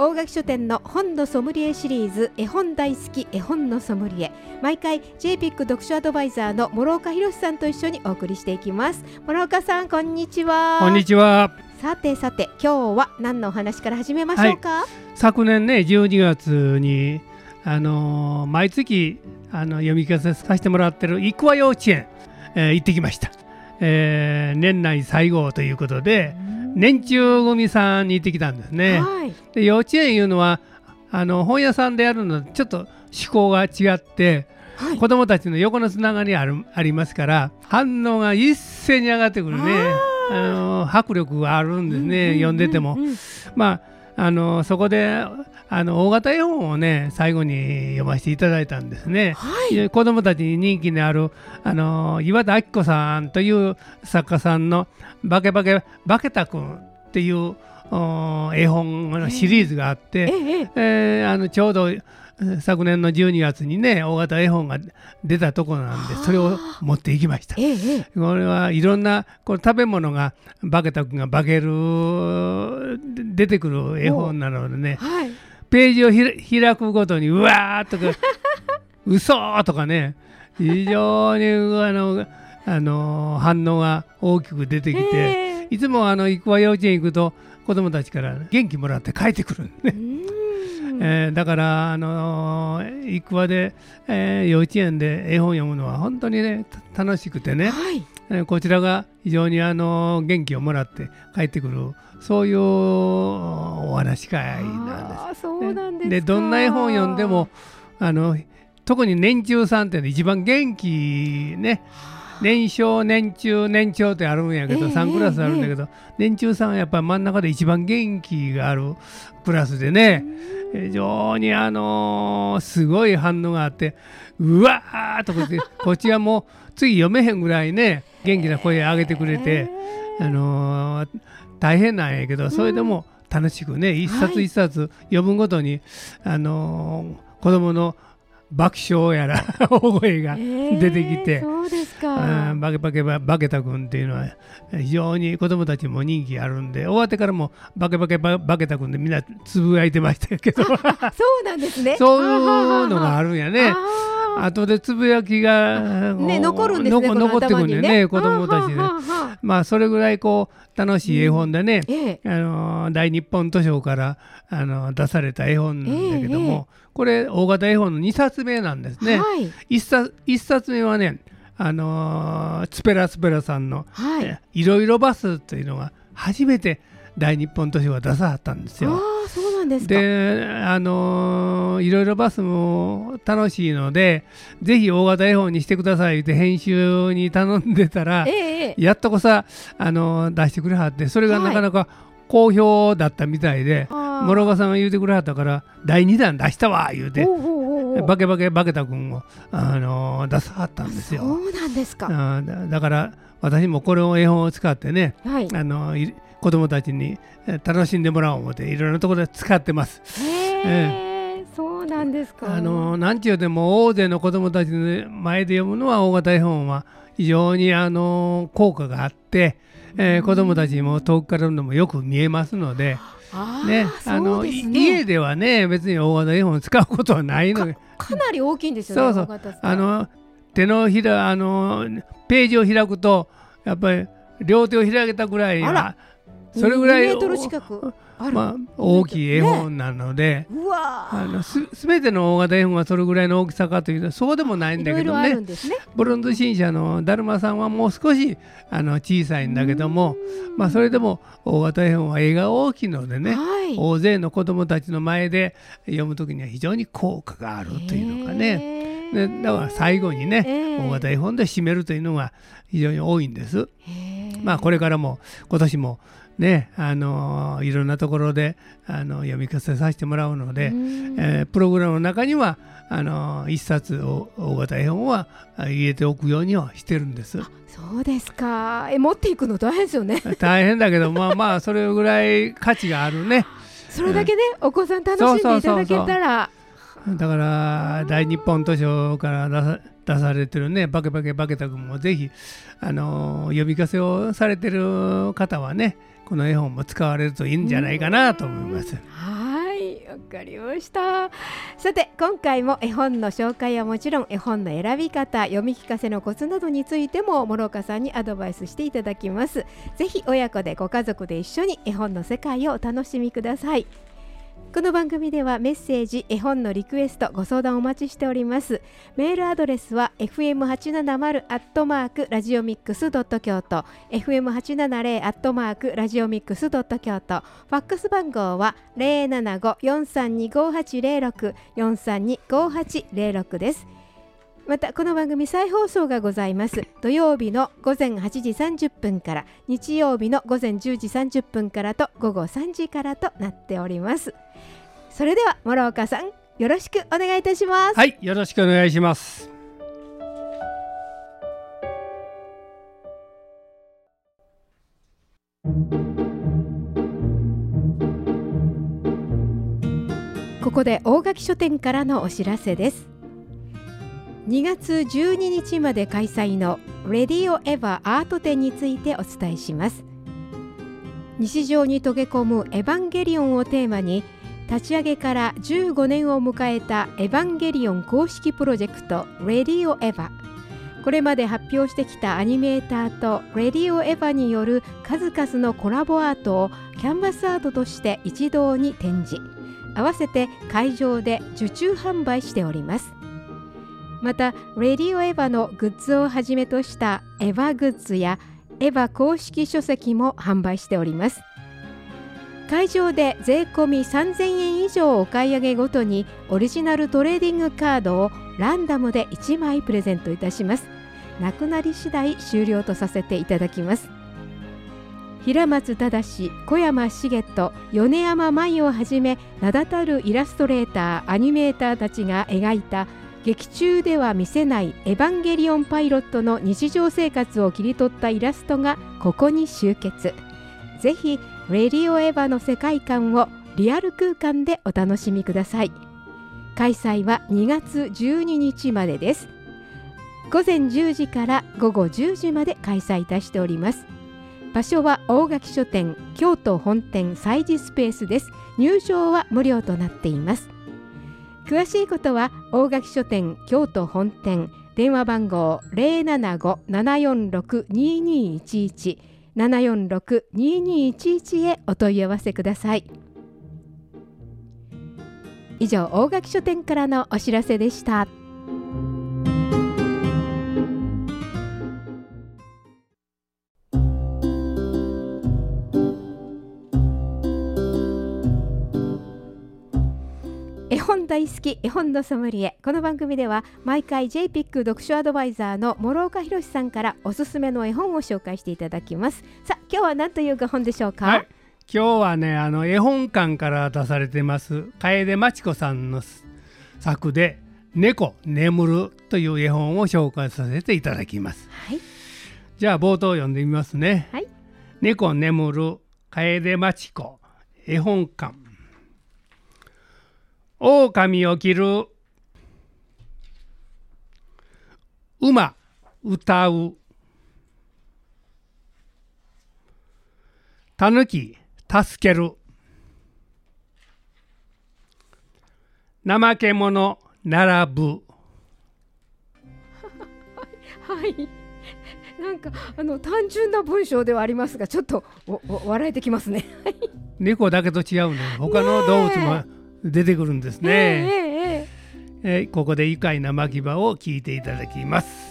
大垣書店の本のソムリエシリーズ絵本大好き絵本のソムリエ。毎回 JPIC 読書アドバイザーの諸岡博さんと一緒にお送りしていきます。諸岡さんこんにちは。こんにちは。さてさて今日は何のお話から始めましょうか、昨年ね12月にあのー毎月あの読み聞かせさせてもらってる生和幼稚園、えー行ってきました、えー年内最後ということで年中組さんに行ってきたんですね、はい。で幼稚園いうのはあの本屋さんでやるのとちょっと趣向が違ってはい。子供たちの横のつながりあるありますから反応が一斉に上がってくるね。ああの迫力があるんですね、読んでても、うんうんうん。まああのそこであの大型絵本をね最後に読ませていただいたんですね。はいで子供たちに人気のあるあの岩田明子さんという作家さんの「バケバケバケタくん」っていうお絵本のシリーズがあって、えええええーあのちょうどえー昨年の12月にね大型絵本が出たところなんでそれを持っていきました。ええええ。これはいろんなこの食べ物が化けたくんが化けるで出てくる絵本なのでねはい。ページを開くごとにうわーっとか 嘘とかね非常にあのあの反応が大きく出てきてええ。いつもあの生和幼稚園行くと子供たちから元気もらって帰ってくるんでうね。ん。えーだから、あのー、生和で、えー幼稚園で絵本読むのは本当にねた楽しくてね、はい。えーこちらが非常にあの元気をもらって帰ってくるそういうお話し会なんあーそうです。なんですか。でどんな絵本読んでもあの特に年中さんって一番元気ね年少年中年長ってあるんやけど、ええ3クラスあるんだけど、年中さんはやっぱり真ん中で一番元気があるクラスでね、非常にあのーすごい反応があってうわーっとこっちこっちはもう次読めへんぐらいね元気な声上げてくれて、あのー大変なんやけどそれでも楽しくね一冊一冊読むごとに、あのー子供の爆笑やら 大声が出てきて。ええそうですあかーバケバケババケタ君っていうのは非常に子供たちも人気あるんで終わってからもバケバケババケタ君でみんなつぶやいてましたけど そうなんですね そういうのがあるんやね。後でつぶやきが、ね残るんですね残残ってくるんでね頭にね。子供たちでまあそれぐらいこう楽しい絵本でね、ええ。あの大日本図書からあの出された絵本なんだけども、これ大型絵本の2冊目なんですね。はい。一冊一冊目はね、あのーツペラツペラさんのはい。ろいろバスというのが初めて大日本図書が出さはったんですよ。ですあのーいろいろバスも楽しいので、ぜひ大型絵本にしてくださいって編集に頼んでたらえ、えええ。やっとこさ、あのー出してくれはって、それがなかなか好評だったみたいで、あー。諸岡さんが言うてくれはったから、第2弾出したわ言うて、バケバケバケタ君を、あのー出さはったんですよ。そうなんですか。あーだだから私もこれを絵本を使ってね、はい。あのい子供たちにえ楽しんでもらおう思っていろんなところで使ってます。へえそうなんですか。あのなんちゅうでも大勢の子供たちの前で読むのは大型絵本は非常にあの効果があって、えー子供たちも遠くから読むのもよく見えますので、ね、あの家ではね別に大型絵本を使うことはないので。かなり大きいんですよねそうそう。あの手のひらあのページを開くとやっぱり両手を開けたぐらいあそれぐらい2メートル近くある、まあ、大きい絵本なので、うわー。あのす全ての大型絵本がそれぐらいの大きさかというとそうでもないんだけどね。ブロンズ新社のだるまさんはもう少しあの小さいんだけども、まあ、それでも大型絵本は絵が大きいのでね、はい。大勢の子どもたちの前で読む時には非常に効果があるというのかね。ねでだから最後にね、ええ。大型絵本で締めるというのが非常に多いんです。へまあこれからも今年もねあのいろんなところであの読み聞かせさせてもらうので、えー、プログラムの中にはあの一冊大型絵本は入れておくようにはしてるんです。そうですか。え持っていくの大変ですよね。大変だけどまあまあそれぐらい価値があるね。それだけね、うん、お子さん楽しんでいただけたら。だから大日本図書から出さ出されてるねバケバケバケタ君もぜひあの読み聞かせをされてる方はねこの絵本も使われるといいんじゃないかなと思います。はいわかりました。さて今回も絵本の紹介はもちろん絵本の選び方読み聞かせのコツなどについても諸岡さんにアドバイスしていただきます。ぜひ親子でご家族で一緒に絵本の世界をお楽しみください。この番組ではメッセージ絵本のリクエストご相談お待ちしております。メールアドレスは fm870 アットマークラジオミックスドット京都。fm870 アットマークラジオミックスドット京都。ファックス番号は075-432-5806 432-5806です。またこの番組再放送がございます。土曜日の午前8時30分から日曜日の午前10時30分からと午後3時からとなっております。それでは諸岡さんよろしくお願いいたします。はいよろしくお願いします。ここで大垣書店からのお知らせです2月12日まで開催のレディオエヴァアート展についてお伝えします。日常に溶け込むエヴァンゲリオンをテーマに立ち上げから15年を迎えたエヴァンゲリオン公式プロジェクトレディオエヴァこれまで発表してきたアニメーターとレディオエヴァによる数々のコラボアートをキャンバスアートとして一堂に展示。合わせて会場で受注販売しております。また「レディオエヴァ」のグッズをはじめとしたエヴァグッズやエヴァ公式書籍も販売しております。会場で税込み3000円以上お買い上げごとにオリジナルトレーディングカードをランダムで1枚プレゼントいたします。なくなり次第終了とさせていただきます。平松忠小山茂人米山舞をはじめ名だたるイラストレーターアニメーターたちが描いた劇中では見せないエヴァンゲリオンパイロットの日常生活を切り取ったイラストがここに集結。ぜひレディオエヴァの世界観をリアル空間でお楽しみください。開催は2月12日までです。午前10時から午後10時まで開催いたしております。場所は大垣書店京都本店催事スペースです。入場は無料となっています。詳しいことは大垣書店京都本店電話番号075-746-2211 746-2211へお問い合わせください以上大垣書店からのお知らせでした。大好き絵本のソムリエ。この番組では毎回 JPIC 読書アドバイザーの諸岡博さんからおすすめの絵本を紹介していただきます。さあ今日は何という絵本でしょうか、はい、今日はねあの絵本館から出されてます楓真知子さんの作で猫眠るという絵本を紹介させていただきます、はい、じゃあ冒頭読んでみますね、はい、猫眠る楓真知子絵本館狼を切る。馬歌う。たぬき助ける。怠け者並ぶ。はい。なんかあの単純な文章ではありますがちょっと笑えてきますね。猫だけと違うね。他の動物も出てくるんですね。えー、えー、ここで愉快な牧場を聞いていただきます。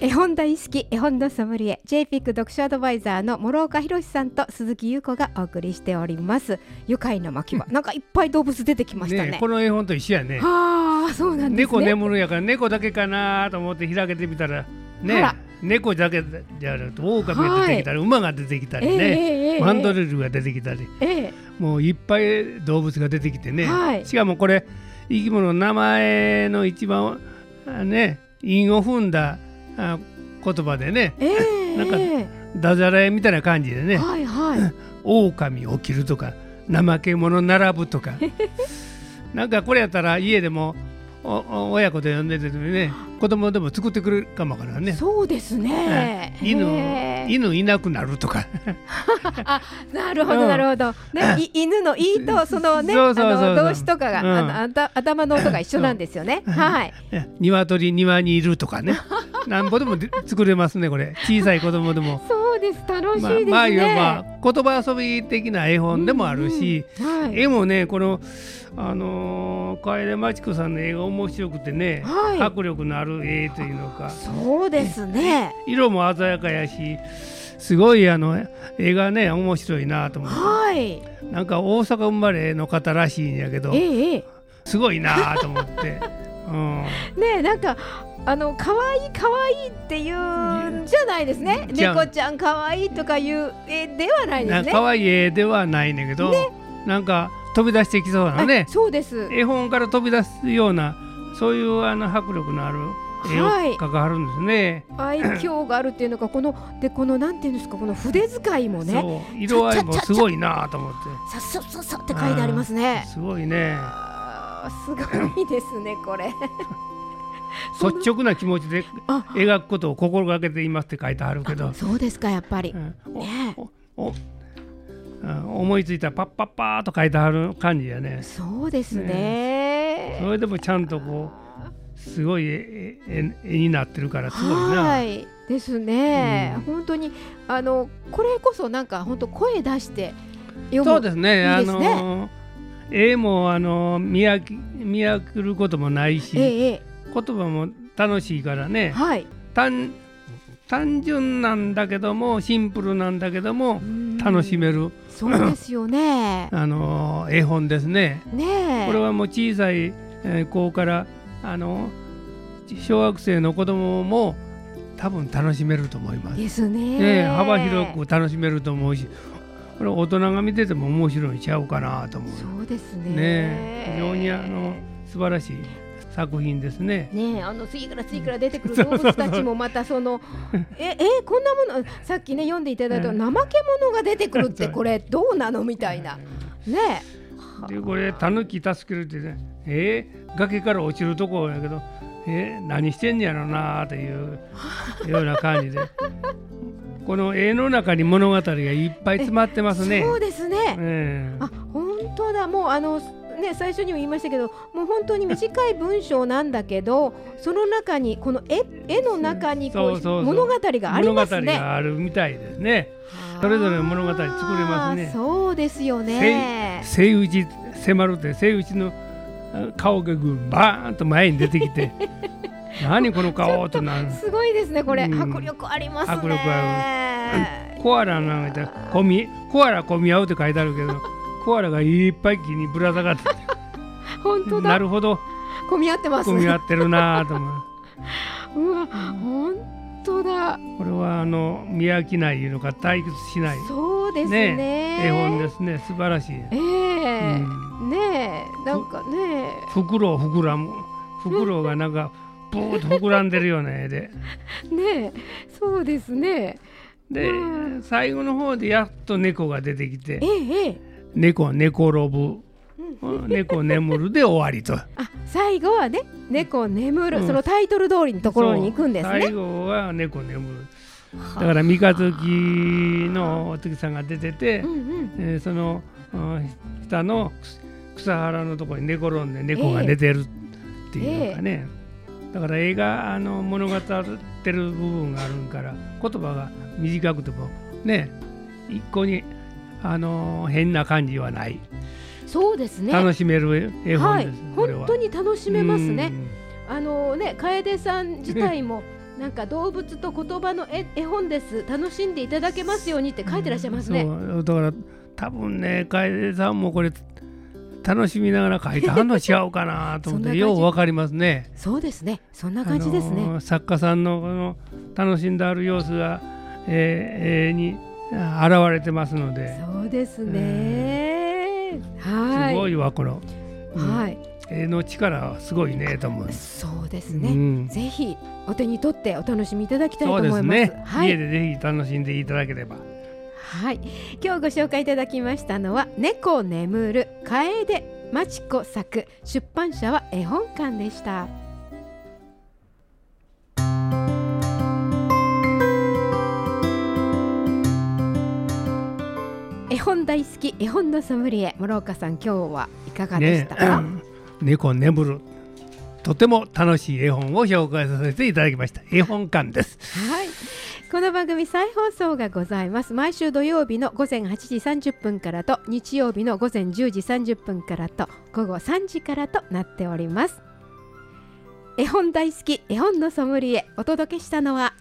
絵本大好き絵本のソムリエ JPIC 読書アドバイザーの諸岡博さんと鈴木優子がお送りしております。愉快な巻はなんかいっぱい動物出てきましたね。ねこの絵本と一緒やね。はあそうなんです猫ね眠るやから猫だけかなと思って開けてみたらあねら。猫だけじゃなくて狼が出てきたり、馬が出てきたりええね、ええマンドレルが出てきたり。ええ。もういっぱい動物が出てきてね、はい。しかもこれ生き物の名前の一番あね韻を踏んだあ言葉でねええなんかえダジャレみたいな感じでえね。はいはい「狼起きる」とか「怠け者並ぶ」とか。なんかこれやったら家でも親子で呼んでてね子供でも作ってくれるかもわからんね。そうですね。犬ええ。犬いなくなるとか。あなるほどうん。なるほど。ねい犬の「い」とそのね動詞とかがうん。あの頭の音が一緒なんですよね。はい。鶏庭にいるとかねなんぼでもで作れますねこれ小さい子供でも。です。楽しいまあですね。まあ言えば言葉遊び的な絵本でもあるし、うんうん。はい。絵もねこのあのー、楓真知子さんの絵が面白くてね、はい。迫力のある絵というのか。そうですね。色も鮮やかやしすごいあの絵がね面白いなと思って。はい。なんか大阪生まれの方らしいんやけどえすごいなと思って、うん、ねなんかあの可愛い可愛いっていうんじゃないですね。猫ちゃん可愛いとかいう絵ではないですね。可愛い絵ではないねんけど、なんか飛び出してきそうなね。あそうです。絵本から飛び出すようなそういうあの迫力のある絵をはい。描かはるんですね。愛嬌があるっていうのかこのでこのなんていうんですかこの筆使いもね色合いもすごいなと思って。さっさっさっさって書いてありますね。すごいね。すごいですねこれ 率直な気持ちであ描くことを心がけていますって書いてあるけど、そうですかやっぱり。うん。おね思いついたらパッパッパーと書いてある感じやね。そうですね。それでもちゃんとこうすごい絵になってるからすごいな。はいですね、うん。本当にあのこれこそなんか本当声出して読む。そうですね。ね。あの絵もあの見飽き見飽きることもないし、えええ言葉も楽しいからえね。はい単単純なんだけどもシンプルなんだけども楽しめるそうですよね あの絵本ですね。ねえこれはもう小さいえー子からあの小学生の子供も多分楽しめると思います。ですねね、幅広く楽しめると思うしこれ大人が見てても面白いんちゃうかなと思う。そうですねね非常にあの素晴らしい作品ですね。ねえあの次から次から出てくる 動物たちもまたそのえ えこんなものさっきね読んでいただいたうん。怠け者が出てくるって これどうなのみたいな。ねでこれタヌキ助けるってねえー、崖から落ちるとこやけどえー、何してんやろなというような感じで。この絵の中に物語がいっぱい詰まってますね。そうですね。ええ。あ本当だ。もうあのね最初にも言いましたけどもう本当に短い文章なんだけどその中にこの絵絵の中にこうそう物語がありますね。物語があるみたいですね。それぞれ物語作れますね。そうですよね。セイウチ迫るってセイウチのあ顔がぐんバーンと前に出てきて。何この顔となる。すごいですねこれ、うん。迫力ありますね。迫力コアラなんかコミコアラ混み合うって書いてあるけどコアラがいっぱい木にぶら下がって。本当だ。なるほど。混み合ってます。混み合ってるなぁと思う。うわ本当だ。これはあの見飽きないいうのか退屈しない。そうですね。絵本ですね。素晴らしい、ええ。うねえ。なんかね袋膨らむ。袋がなんかブーッと膨らんでるような絵で。ねえ。そうですね。でうん最後の方でやっと猫が出てきて。ええええ「猫寝転ぶ」うん。猫眠る」で終わりと。あ最後はね猫眠る、うん。そのタイトル通りのところに行くんですね。最後は猫眠る。だから三日月のお月さんが出てて、うんうん。えーそのうん下の草原のところに寝転んで猫が寝てるっていうのかね、だから映画あの物語ってる部分があるから言葉が短くてもね一向にあの変な感じはない。そうですね。楽しめる絵本はい。本当に楽しめますね。あのね楓さん自体も なんか動物と言葉の絵絵本です。楽しんでいただけますようにって書いてらっしゃいますね、そう。だから多分ね楓さんもこれ楽しみながら書いてはんの違うかなと思ってようわかりますね。そうですね。そんな感じですね、あのー作家さんのこの楽しんである様子が、えーえーにあ現れてますので、そうですね、はい。すごいわこの、うん。はい絵の力はすごいねと思う。そうですね、うん。ぜひお手に取ってお楽しみいただきたいと思います。ですね、はい。家でぜひ楽しんでいただければ。はい、今日ご紹介いただきましたのは猫眠る楓真知子作出版社は絵本館でした絵本大好き絵本のソムリエ諸岡さん今日はいかがでしたか、ね、猫眠るとても楽しい絵本を紹介させていただきました絵本館ですはい。この番組再放送がございます。毎週土曜日の午前8時30分からと日曜日の午前10時30分からと午後3時からとなっております。絵本大好き絵本のソムリエお届けしたのは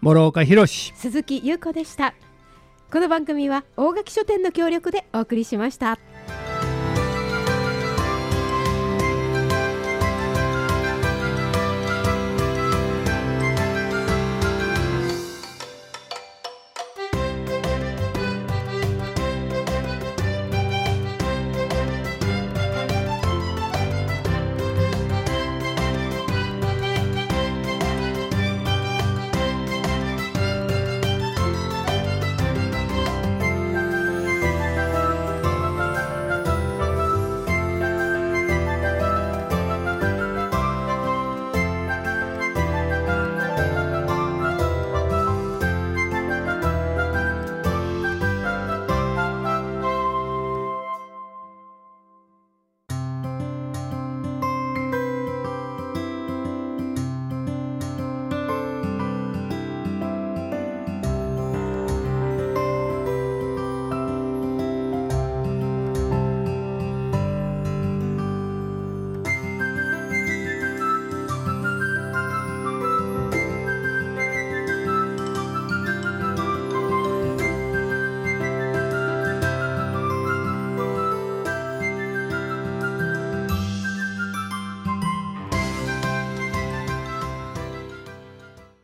諸岡博鈴木優子でした。この番組は大垣書店の協力でお送りしました。